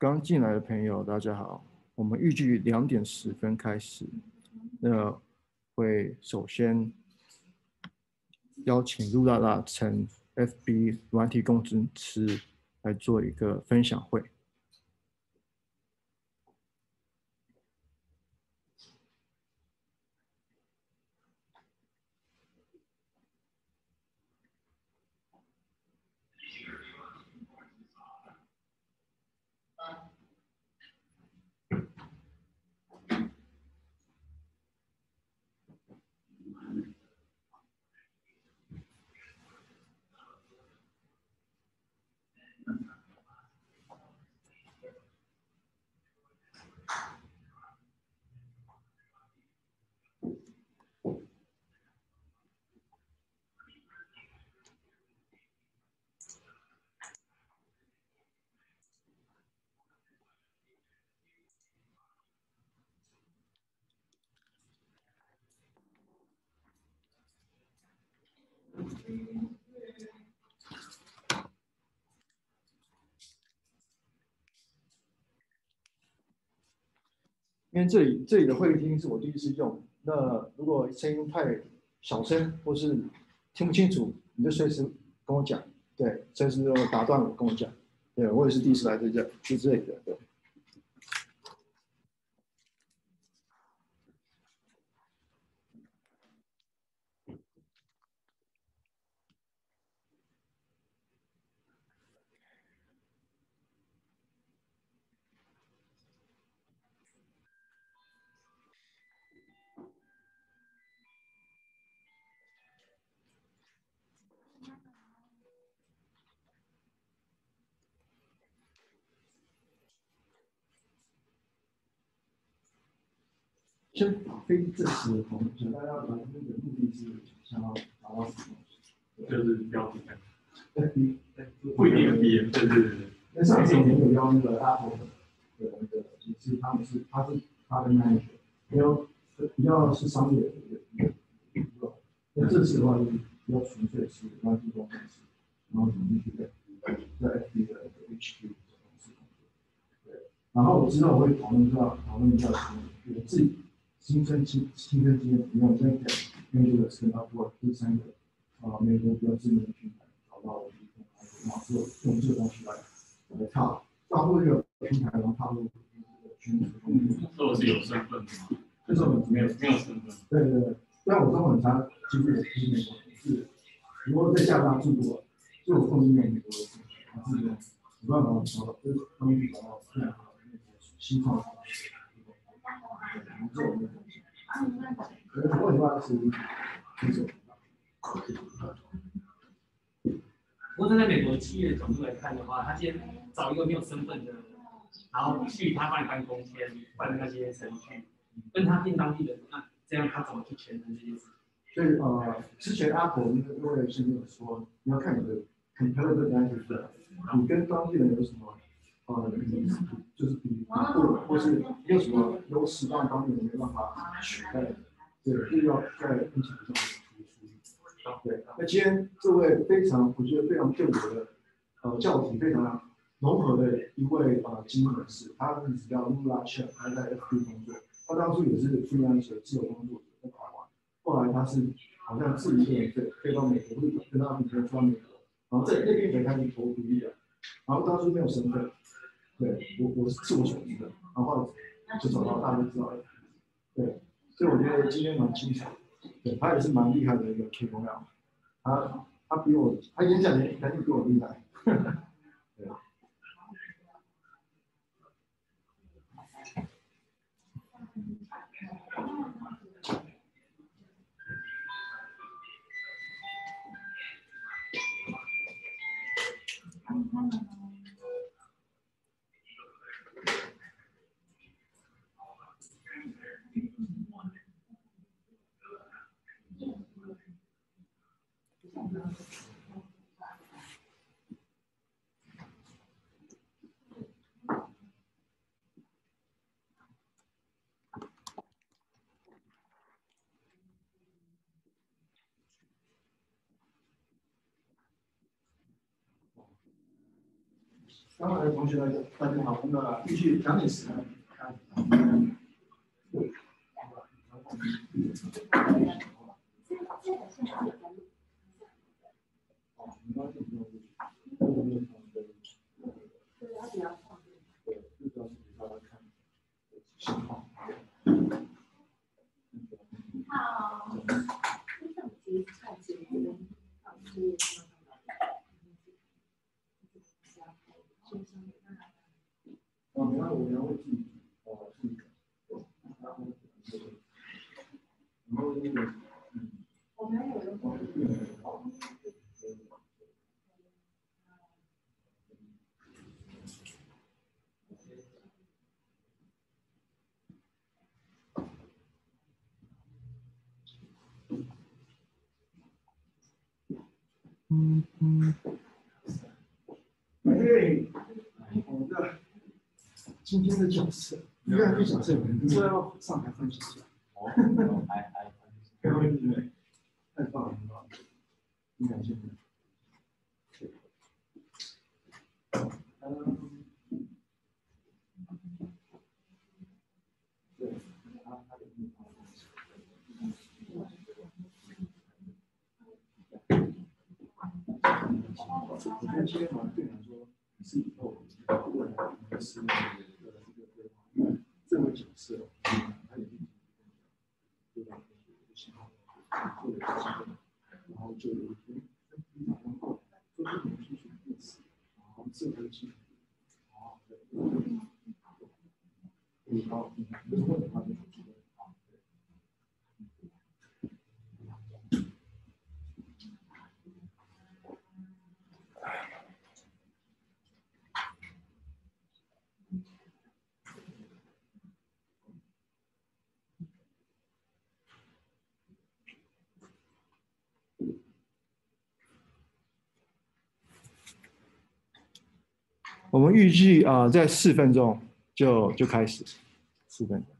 刚进来的朋友，大家好。我们预计两点十分开始，那会首先邀请陆大大乘 FB 软体工程师来做一个分享会。因为这里这里的会议厅是我第一次用，那如果声音太小声或是听不清楚，你就随时跟我讲，对，随时打断我跟我讲，对，我也是第一次来这这就这里，对。先非正式的同学，大家来这边的目的是想要达到什么东西？就是标题。哎，不一定有毕业，对对对。那上次我们有邀那个 Apple 的那个，也是他们是他是他的 manager，比较比较是商业的一个一个。那正式的话就是比较纯粹是关注工程师，然后努力去在在 FB 的 HQ 的公司工作。对，然后我知道我会讨论一下讨论一下什么，我自己。新生期新生经验，你看我现在在面对的是 Upwork 第三个啊，美国比较知名的平台，找到我一个，然后用用这个东西来来踏踏入这个平台，然后踏入这个圈子。这我是有身份的吗？这是我没有没有身份。对对对，但我中文差，其实也是美国是，如果在加拿大住过，就我后面美国的同学，他自己不断往找，就是他们去找到非常好的那个新创。做那个东西，可是很多情况是不是？不过站在美国企业的角度来看的话，他先找一个没有身份的，然后去他帮你办工签、办那些程序，跟他进当地人，那这样他怎么去权衡这件事？所以呃，之前 Apple 那个因为是没有说，你要看你的 competitive advantage，你跟当地人有什么？呃，就是比拿过，或是有什么优势让当地人没办法取代，对，就要在疫情上面突出。对，那今天这位非常，我觉得非常对我的呃教体非常融合的一位呃经理人士，他的名字叫穆拉切他在 FB 工作，他当初也是 freelancer 自由工作者在台湾，后来他是好像自己一个人飞飞到美国，跟他女朋友到美国，然后在那边才开始投独立的，然后当初没有身份。对我，我是自我组织的，然后就走到大家知道，对，所以我觉得今天蛮精彩。对，他也是蛮厉害的一个 KOL，他他比我，他演讲也肯定比我厉害。对。刚来的同学呢大家好，我们的继续讲点时间。哦，然后我要问你，哦，是，然后，然后那个，嗯，我们有人嗯嗯，对，我的今天的角色，一个人角色，你说要上台分析一下。哦，还还还，各位同学，太棒了，太棒了，非常谢谢。嗯，对，他他的地方。我觉得今天晚上对你来说，你是以后未来公司的一个这个规划，因为这位角色，他已经对吧？然后就有一天跟你打电话，做这种事情的意思，然后这个是，好，对，好，没有问题的话就提问。我们预计啊，在四分钟就就开始，四分钟。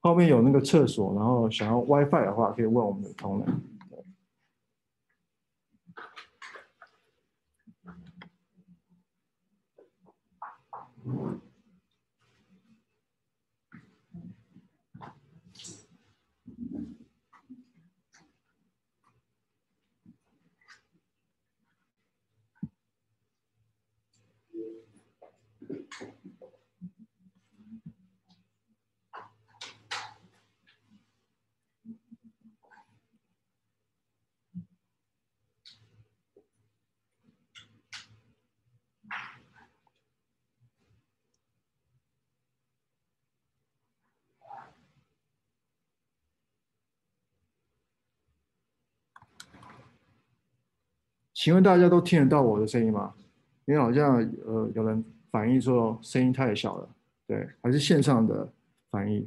后面有那个厕所，然后想要 WiFi 的话，可以问我们的同仁。请问大家都听得到我的声音吗？因为好像呃有人反映说声音太小了，对，还是线上的反应。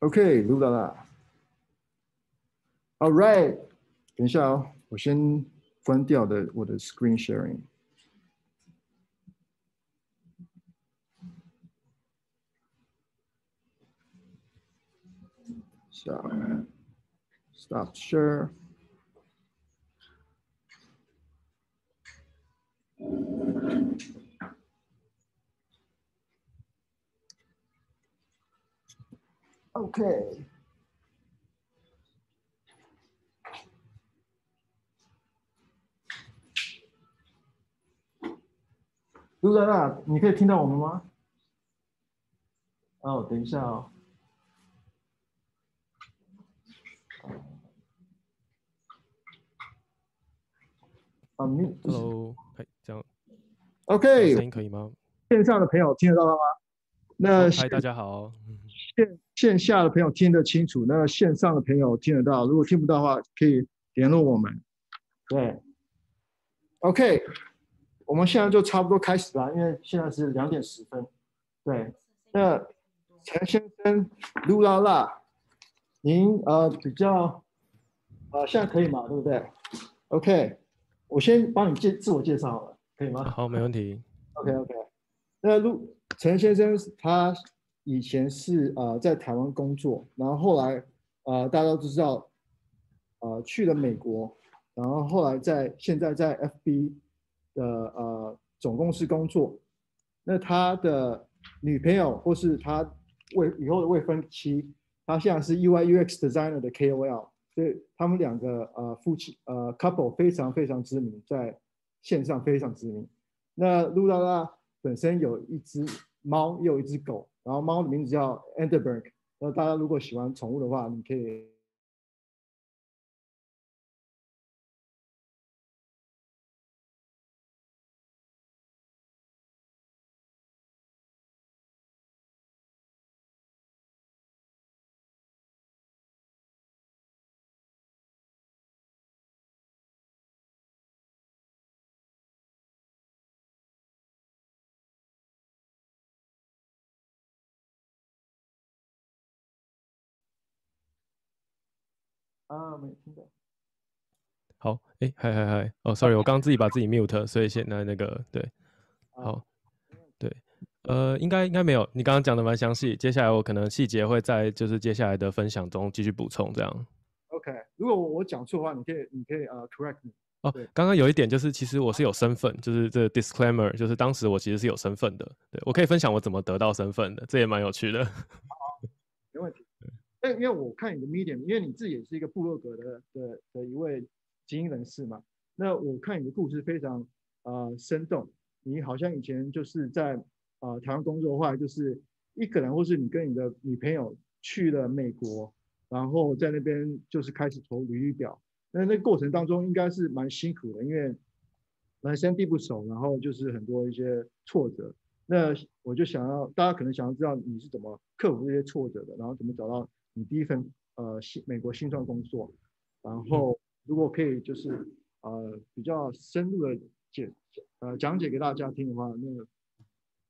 OK，录到了。All right，等一下哦，我先关掉的我的 screen sharing。Stop, stop share。 卢德纳，你可以听到我们吗？哦，等一下哦。啊，你 Hello，嗨，这样。OK。声音可以吗？线上的朋友听得到了吗？那嗨，大家好。线线下的朋友听得清楚，那线上的朋友听得到。如果听不到的话，可以联络我们。对，OK，我们现在就差不多开始吧，因为现在是两点十分。对，那陈先生，噜啦啦，您呃比较呃现在可以吗？对不对？OK，我先帮你介自我介绍好了，可以吗？好，没问题。OK OK，那噜陈先生他。以前是呃在台湾工作，然后后来呃大家都知道，呃去了美国，然后后来在现在在 FB 的呃总公司工作。那他的女朋友或是他未以后的未婚妻，他现在是 UI UX designer 的 KOL，所以他们两个呃夫妻呃 couple 非常非常知名，在线上非常知名。那噜啦啦本身有一只猫，又有一只狗。然后猫的名字叫 Enderberg，那大家如果喜欢宠物的话，你可以。啊，没听到。好，哎，嗨嗨嗨，哦，sorry，我刚刚自己把自己 mute，所以现在那个对，好，对，呃，应该应该没有，你刚刚讲的蛮详细，接下来我可能细节会在就是接下来的分享中继续补充，这样。OK，如果我讲错的话，你可以你可以呃、uh, correct me。哦，刚刚有一点就是，其实我是有身份，就是这个 disclaimer，就是当时我其实是有身份的，对，我可以分享我怎么得到身份的，这也蛮有趣的。好，没问题。但因为我看你的 Medium，因为你自己也是一个部落格的的的一位精英人士嘛，那我看你的故事非常呃生动。你好像以前就是在呃台湾工作的话，就是一个人或是你跟你的女朋友去了美国，然后在那边就是开始投履历表。那那过程当中应该是蛮辛苦的，因为人生地不熟，然后就是很多一些挫折。那我就想要大家可能想要知道你是怎么克服这些挫折的，然后怎么找到。你第一份呃新美国新创工作，然后如果可以就是呃比较深入的解呃讲解给大家听的话，那个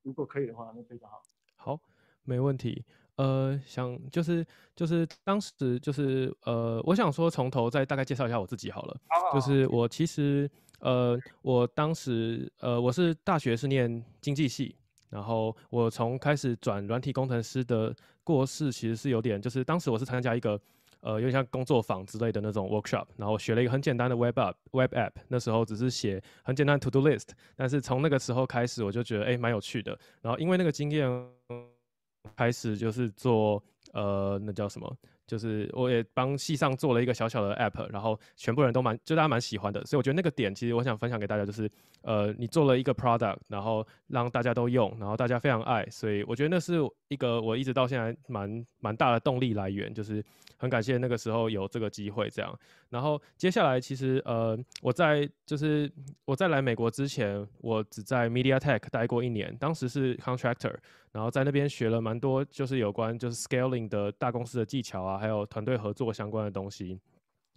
如果可以的话，那非常好。好，没问题。呃，想就是就是当时就是呃，我想说从头再大概介绍一下我自己好了。好。就是我其实呃，我当时呃，我是大学是念经济系。然后我从开始转软体工程师的过程，其实是有点，就是当时我是参加一个，呃，有点像工作坊之类的那种 workshop，然后学了一个很简单的 web app web app，那时候只是写很简单 to do list，但是从那个时候开始，我就觉得哎蛮有趣的，然后因为那个经验，开始就是做呃那叫什么？就是我也帮系上做了一个小小的 app，然后全部人都蛮就大家蛮喜欢的，所以我觉得那个点其实我想分享给大家，就是呃你做了一个 product，然后让大家都用，然后大家非常爱，所以我觉得那是一个我一直到现在蛮蛮大的动力来源，就是很感谢那个时候有这个机会这样。然后接下来其实呃我在就是我在来美国之前，我只在 MediaTek 待过一年，当时是 contractor。然后在那边学了蛮多，就是有关就是 scaling 的大公司的技巧啊，还有团队合作相关的东西。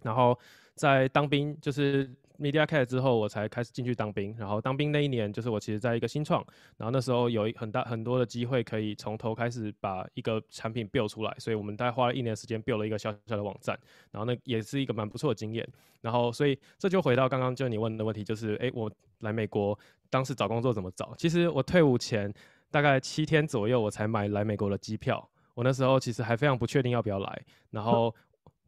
然后在当兵，就是 MediaCat 之后，我才开始进去当兵。然后当兵那一年，就是我其实在一个新创，然后那时候有一很大很多的机会可以从头开始把一个产品 build 出来，所以我们大概花了一年时间 build 了一个小小的网站。然后那也是一个蛮不错的经验。然后所以这就回到刚刚就你问的问题，就是诶，我来美国当时找工作怎么找？其实我退伍前大概七天左右，我才买来美国的机票。我那时候其实还非常不确定要不要来，然后。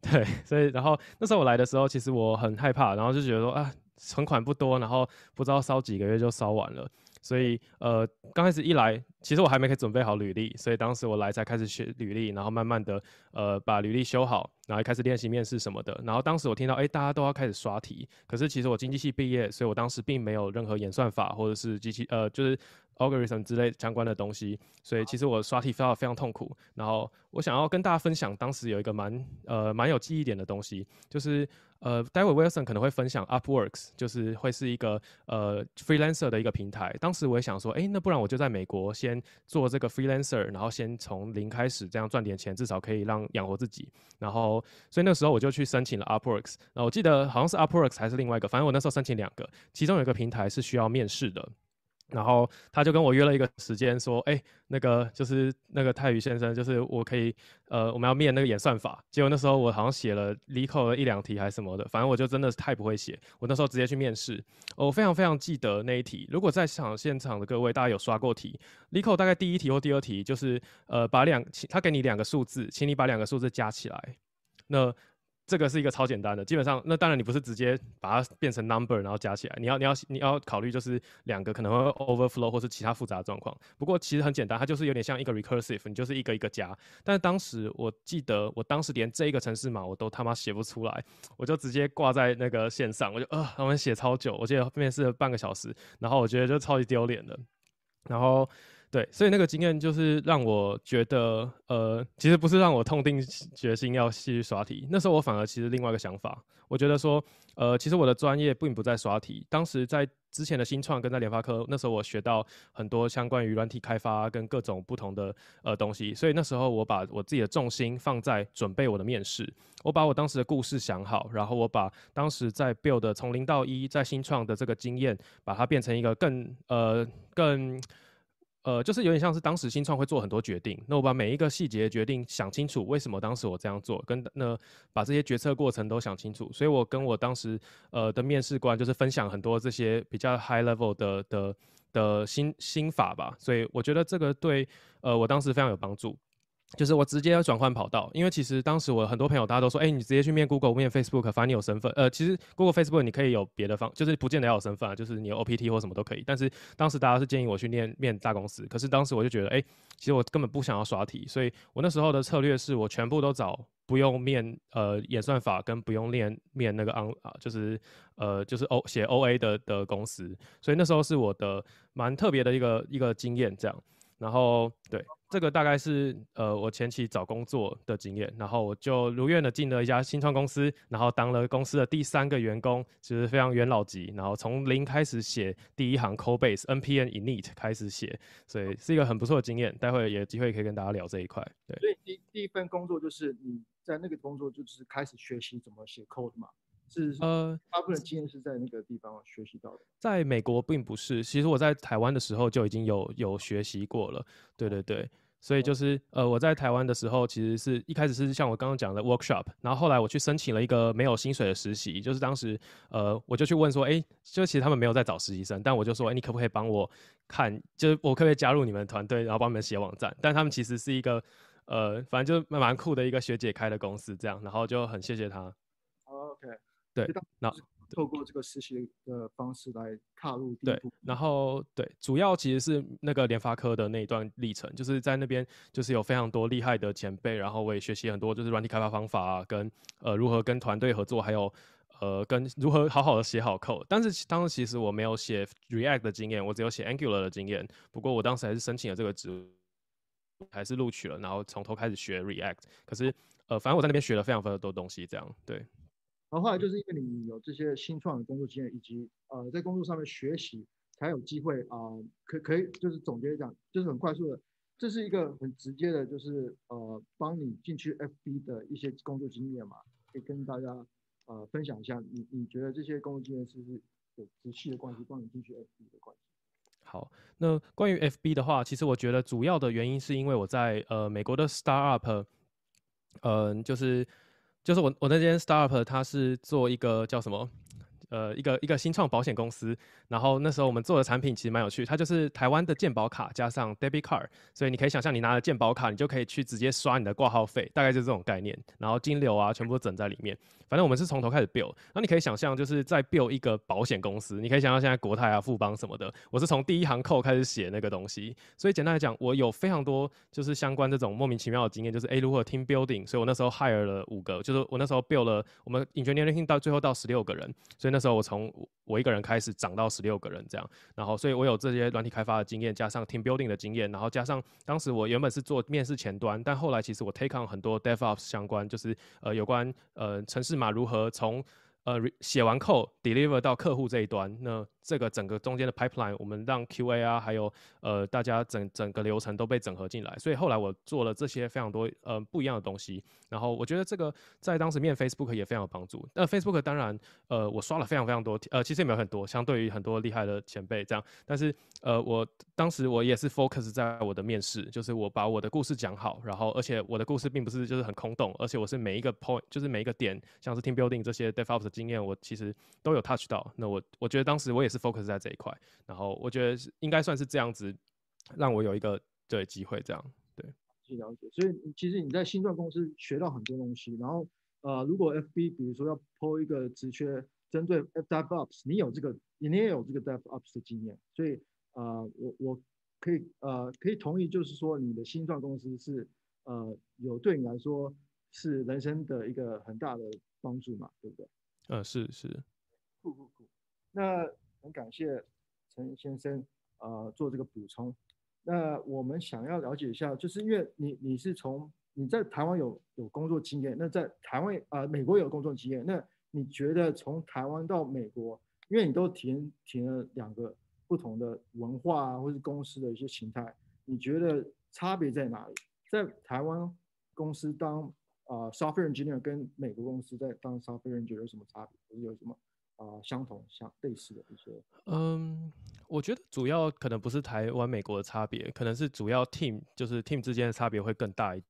对，所以然后那时候我来的时候，其实我很害怕，然后就觉得说啊，存款不多，然后不知道烧几个月就烧完了，所以呃，刚开始一来，其实我还没可以准备好履历，所以当时我来才开始学履历，然后慢慢的呃把履历修好，然后开始练习面试什么的。然后当时我听到哎，大家都要开始刷题，可是其实我经济系毕业，所以我当时并没有任何演算法或者是机器呃就是。Algorithm 之类相关的东西，所以其实我刷题刷的非常痛苦。然后我想要跟大家分享，当时有一个蛮呃蛮有记忆点的东西，就是呃待会 Wilson 可能会分享 Upworks，就是会是一个呃 freelancer 的一个平台。当时我也想说，哎，那不然我就在美国先做这个 freelancer，然后先从零开始这样赚点钱，至少可以让养活自己。然后所以那时候我就去申请了 Upworks。然后我记得好像是 Upworks 还是另外一个，反正我那时候申请两个，其中有一个平台是需要面试的。然后他就跟我约了一个时间，说：“哎，那个就是那个泰宇先生，就是我可以，呃，我们要面那个演算法。”结果那时候我好像写了离口了一两题还是什么的，反正我就真的是太不会写。我那时候直接去面试，我非常非常记得那一题。如果在场现场的各位大家有刷过题，离口大概第一题或第二题就是，呃，把两他给你两个数字，请你把两个数字加起来。那这个是一个超简单的，基本上那当然你不是直接把它变成 number 然后加起来，你要你要你要考虑就是两个可能会 overflow 或是其他复杂的状况。不过其实很简单，它就是有点像一个 recursive，你就是一个一个加。但是当时我记得我当时连这一个程式码我都他妈写不出来，我就直接挂在那个线上，我就呃，我们写超久，我记得面试了半个小时，然后我觉得就超级丢脸的，然后。对，所以那个经验就是让我觉得，呃，其实不是让我痛定决心要继续刷题。那时候我反而其实另外一个想法，我觉得说，呃，其实我的专业并不在刷题。当时在之前的新创跟在联发科，那时候我学到很多相关于软体开发跟各种不同的呃东西。所以那时候我把我自己的重心放在准备我的面试。我把我当时的故事想好，然后我把当时在 build 从零到一在新创的这个经验，把它变成一个更呃更。呃，就是有点像是当时新创会做很多决定，那我把每一个细节决定想清楚，为什么当时我这样做，跟那把这些决策过程都想清楚，所以我跟我当时呃的面试官就是分享很多这些比较 high level 的的的心心法吧，所以我觉得这个对呃我当时非常有帮助。就是我直接要转换跑道，因为其实当时我很多朋友大家都说，哎、你直接去面 Google、面 Facebook，反正你有身份。呃，其实 Google、Facebook 你可以有别的方，就是不见得要有身份啊，就是你有 OPT 或什么都可以。但是当时大家是建议我去念面大公司，可是当时我就觉得，哎、其实我根本不想要刷题，所以我那时候的策略是我全部都找不用面呃演算法跟不用练面那个 on 啊，就是呃就是 O 写 OA 的的公司，所以那时候是我的蛮特别的一个一个经验这样。然后对。这个大概是呃我前期找工作的经验，然后我就如愿的进了一家新创公司，然后当了公司的第三个员工，其实非常元老级，然后从零开始写第一行 code base n p n init 开始写，所以是一个很不错的经验。待会也有机会可以跟大家聊这一块。对，所以第第一份工作就是你在那个工作就是开始学习怎么写 code 嘛？是呃，大部分经验是在那个地方学习到的。在美国并不是，其实我在台湾的时候就已经有有学习过了。对对对，所以就是呃，我在台湾的时候，其实是一开始是像我刚刚讲的 workshop，然后后来我去申请了一个没有薪水的实习，就是当时呃，我就去问说，哎，就其实他们没有在找实习生，但我就说，哎，你可不可以帮我看，就是我可不可以加入你们团队，然后帮你们写网站？但他们其实是一个呃，反正就蛮酷的一个学姐开的公司，这样，然后就很谢谢他。OK。对，那透过这个实习的方式来踏入。对，然后对，主要其实是那个联发科的那一段历程，就是在那边就是有非常多厉害的前辈，然后我也学习很多，就是软体开发方法啊，跟呃如何跟团队合作，还有呃跟如何好好的写好 code。但是当时其实我没有写 React 的经验，我只有写 Angular 的经验。不过我当时还是申请了这个职，还是录取了，然后从头开始学 React。可是呃，反正我在那边学了非常非常多东西，这样对。然后后来就是因为你有这些新创的工作经验，以及呃在工作上面学习，才有机会啊、呃，可可以就是总结讲，就是很快速的，这是一个很直接的，就是呃帮你进去 FB 的一些工作经验嘛，可以跟大家呃分享一下，你你觉得这些工作经验是不是有直系的关系，帮你进去 FB 的关系？好，那关于 FB 的话，其实我觉得主要的原因是因为我在呃美国的 startup，嗯、呃，就是就是我我那间 startup 它是做一个叫什么？呃，一个一个新创保险公司，然后那时候我们做的产品其实蛮有趣，它就是台湾的健保卡加上 debit card，所以你可以想象，你拿了健保卡，你就可以去直接刷你的挂号费，大概就是这种概念，然后金流啊，全部都整在里面。反正我们是从头开始 build，那你可以想象，就是在 build 一个保险公司，你可以想象现在国泰啊、富邦什么的，我是从第一行 code 开始写那个东西，所以简单来讲，我有非常多就是相关这种莫名其妙的经验，就是诶，如何 team building，所以我那时候 hire 了五个，就是我那时候 build 了我们 engineering team 到最后到十六个人，所以那那时候我从我一个人开始涨到十六个人这样，然后所以我有这些软体开发的经验，加上 team building 的经验，然后加上当时我原本是做面试前端，但后来其实我 take on 很多 DevOps 相关，就是呃有关呃城市码如何从呃写完 code deliver 到客户这一端，那。这个整个中间的 pipeline，我们让 QA 啊，还有呃大家整整个流程都被整合进来，所以后来我做了这些非常多呃不一样的东西，然后我觉得这个在当时面 Facebook 也非常有帮助。那 Facebook 当然呃我刷了非常非常多，呃其实也没有很多，相对于很多厉害的前辈这样，但是呃我当时我也是 focus 在我的面试，就是我把我的故事讲好，然后而且我的故事并不是就是很空洞，而且我是每一个 point 就是每一个点，像是 team building 这些 DevOps 的经验，我其实都有 touch 到。那我我觉得当时我也是。Focus 在这一块，然后我觉得应该算是这样子，让我有一个对机会这样对。去了解，所以其实你在新创公司学到很多东西，然后呃，如果 FB 比如说要 po 一个职缺，针对 DevOps，你有这个，你也有这个 DevOps 的经验，所以呃，我我可以呃可以同意，就是说你的新创公司是呃有对你来说是人生的一个很大的帮助嘛，对不对？呃，是是。酷酷酷，那。很感谢陈先生呃做这个补充。那我们想要了解一下，就是因为你你是从你在台湾有有工作经验，那在台湾啊、呃、美国有工作经验，那你觉得从台湾到美国，因为你都体验体验了两个不同的文化啊，或是公司的一些形态，你觉得差别在哪里？在台湾公司当啊、呃、software engineer 跟美国公司在当 software engineer 有什么差别？有什么？啊、相同、相类似的一些。嗯，我觉得主要可能不是台湾、美国的差别，可能是主要 team 就是 team 之间的差别会更大一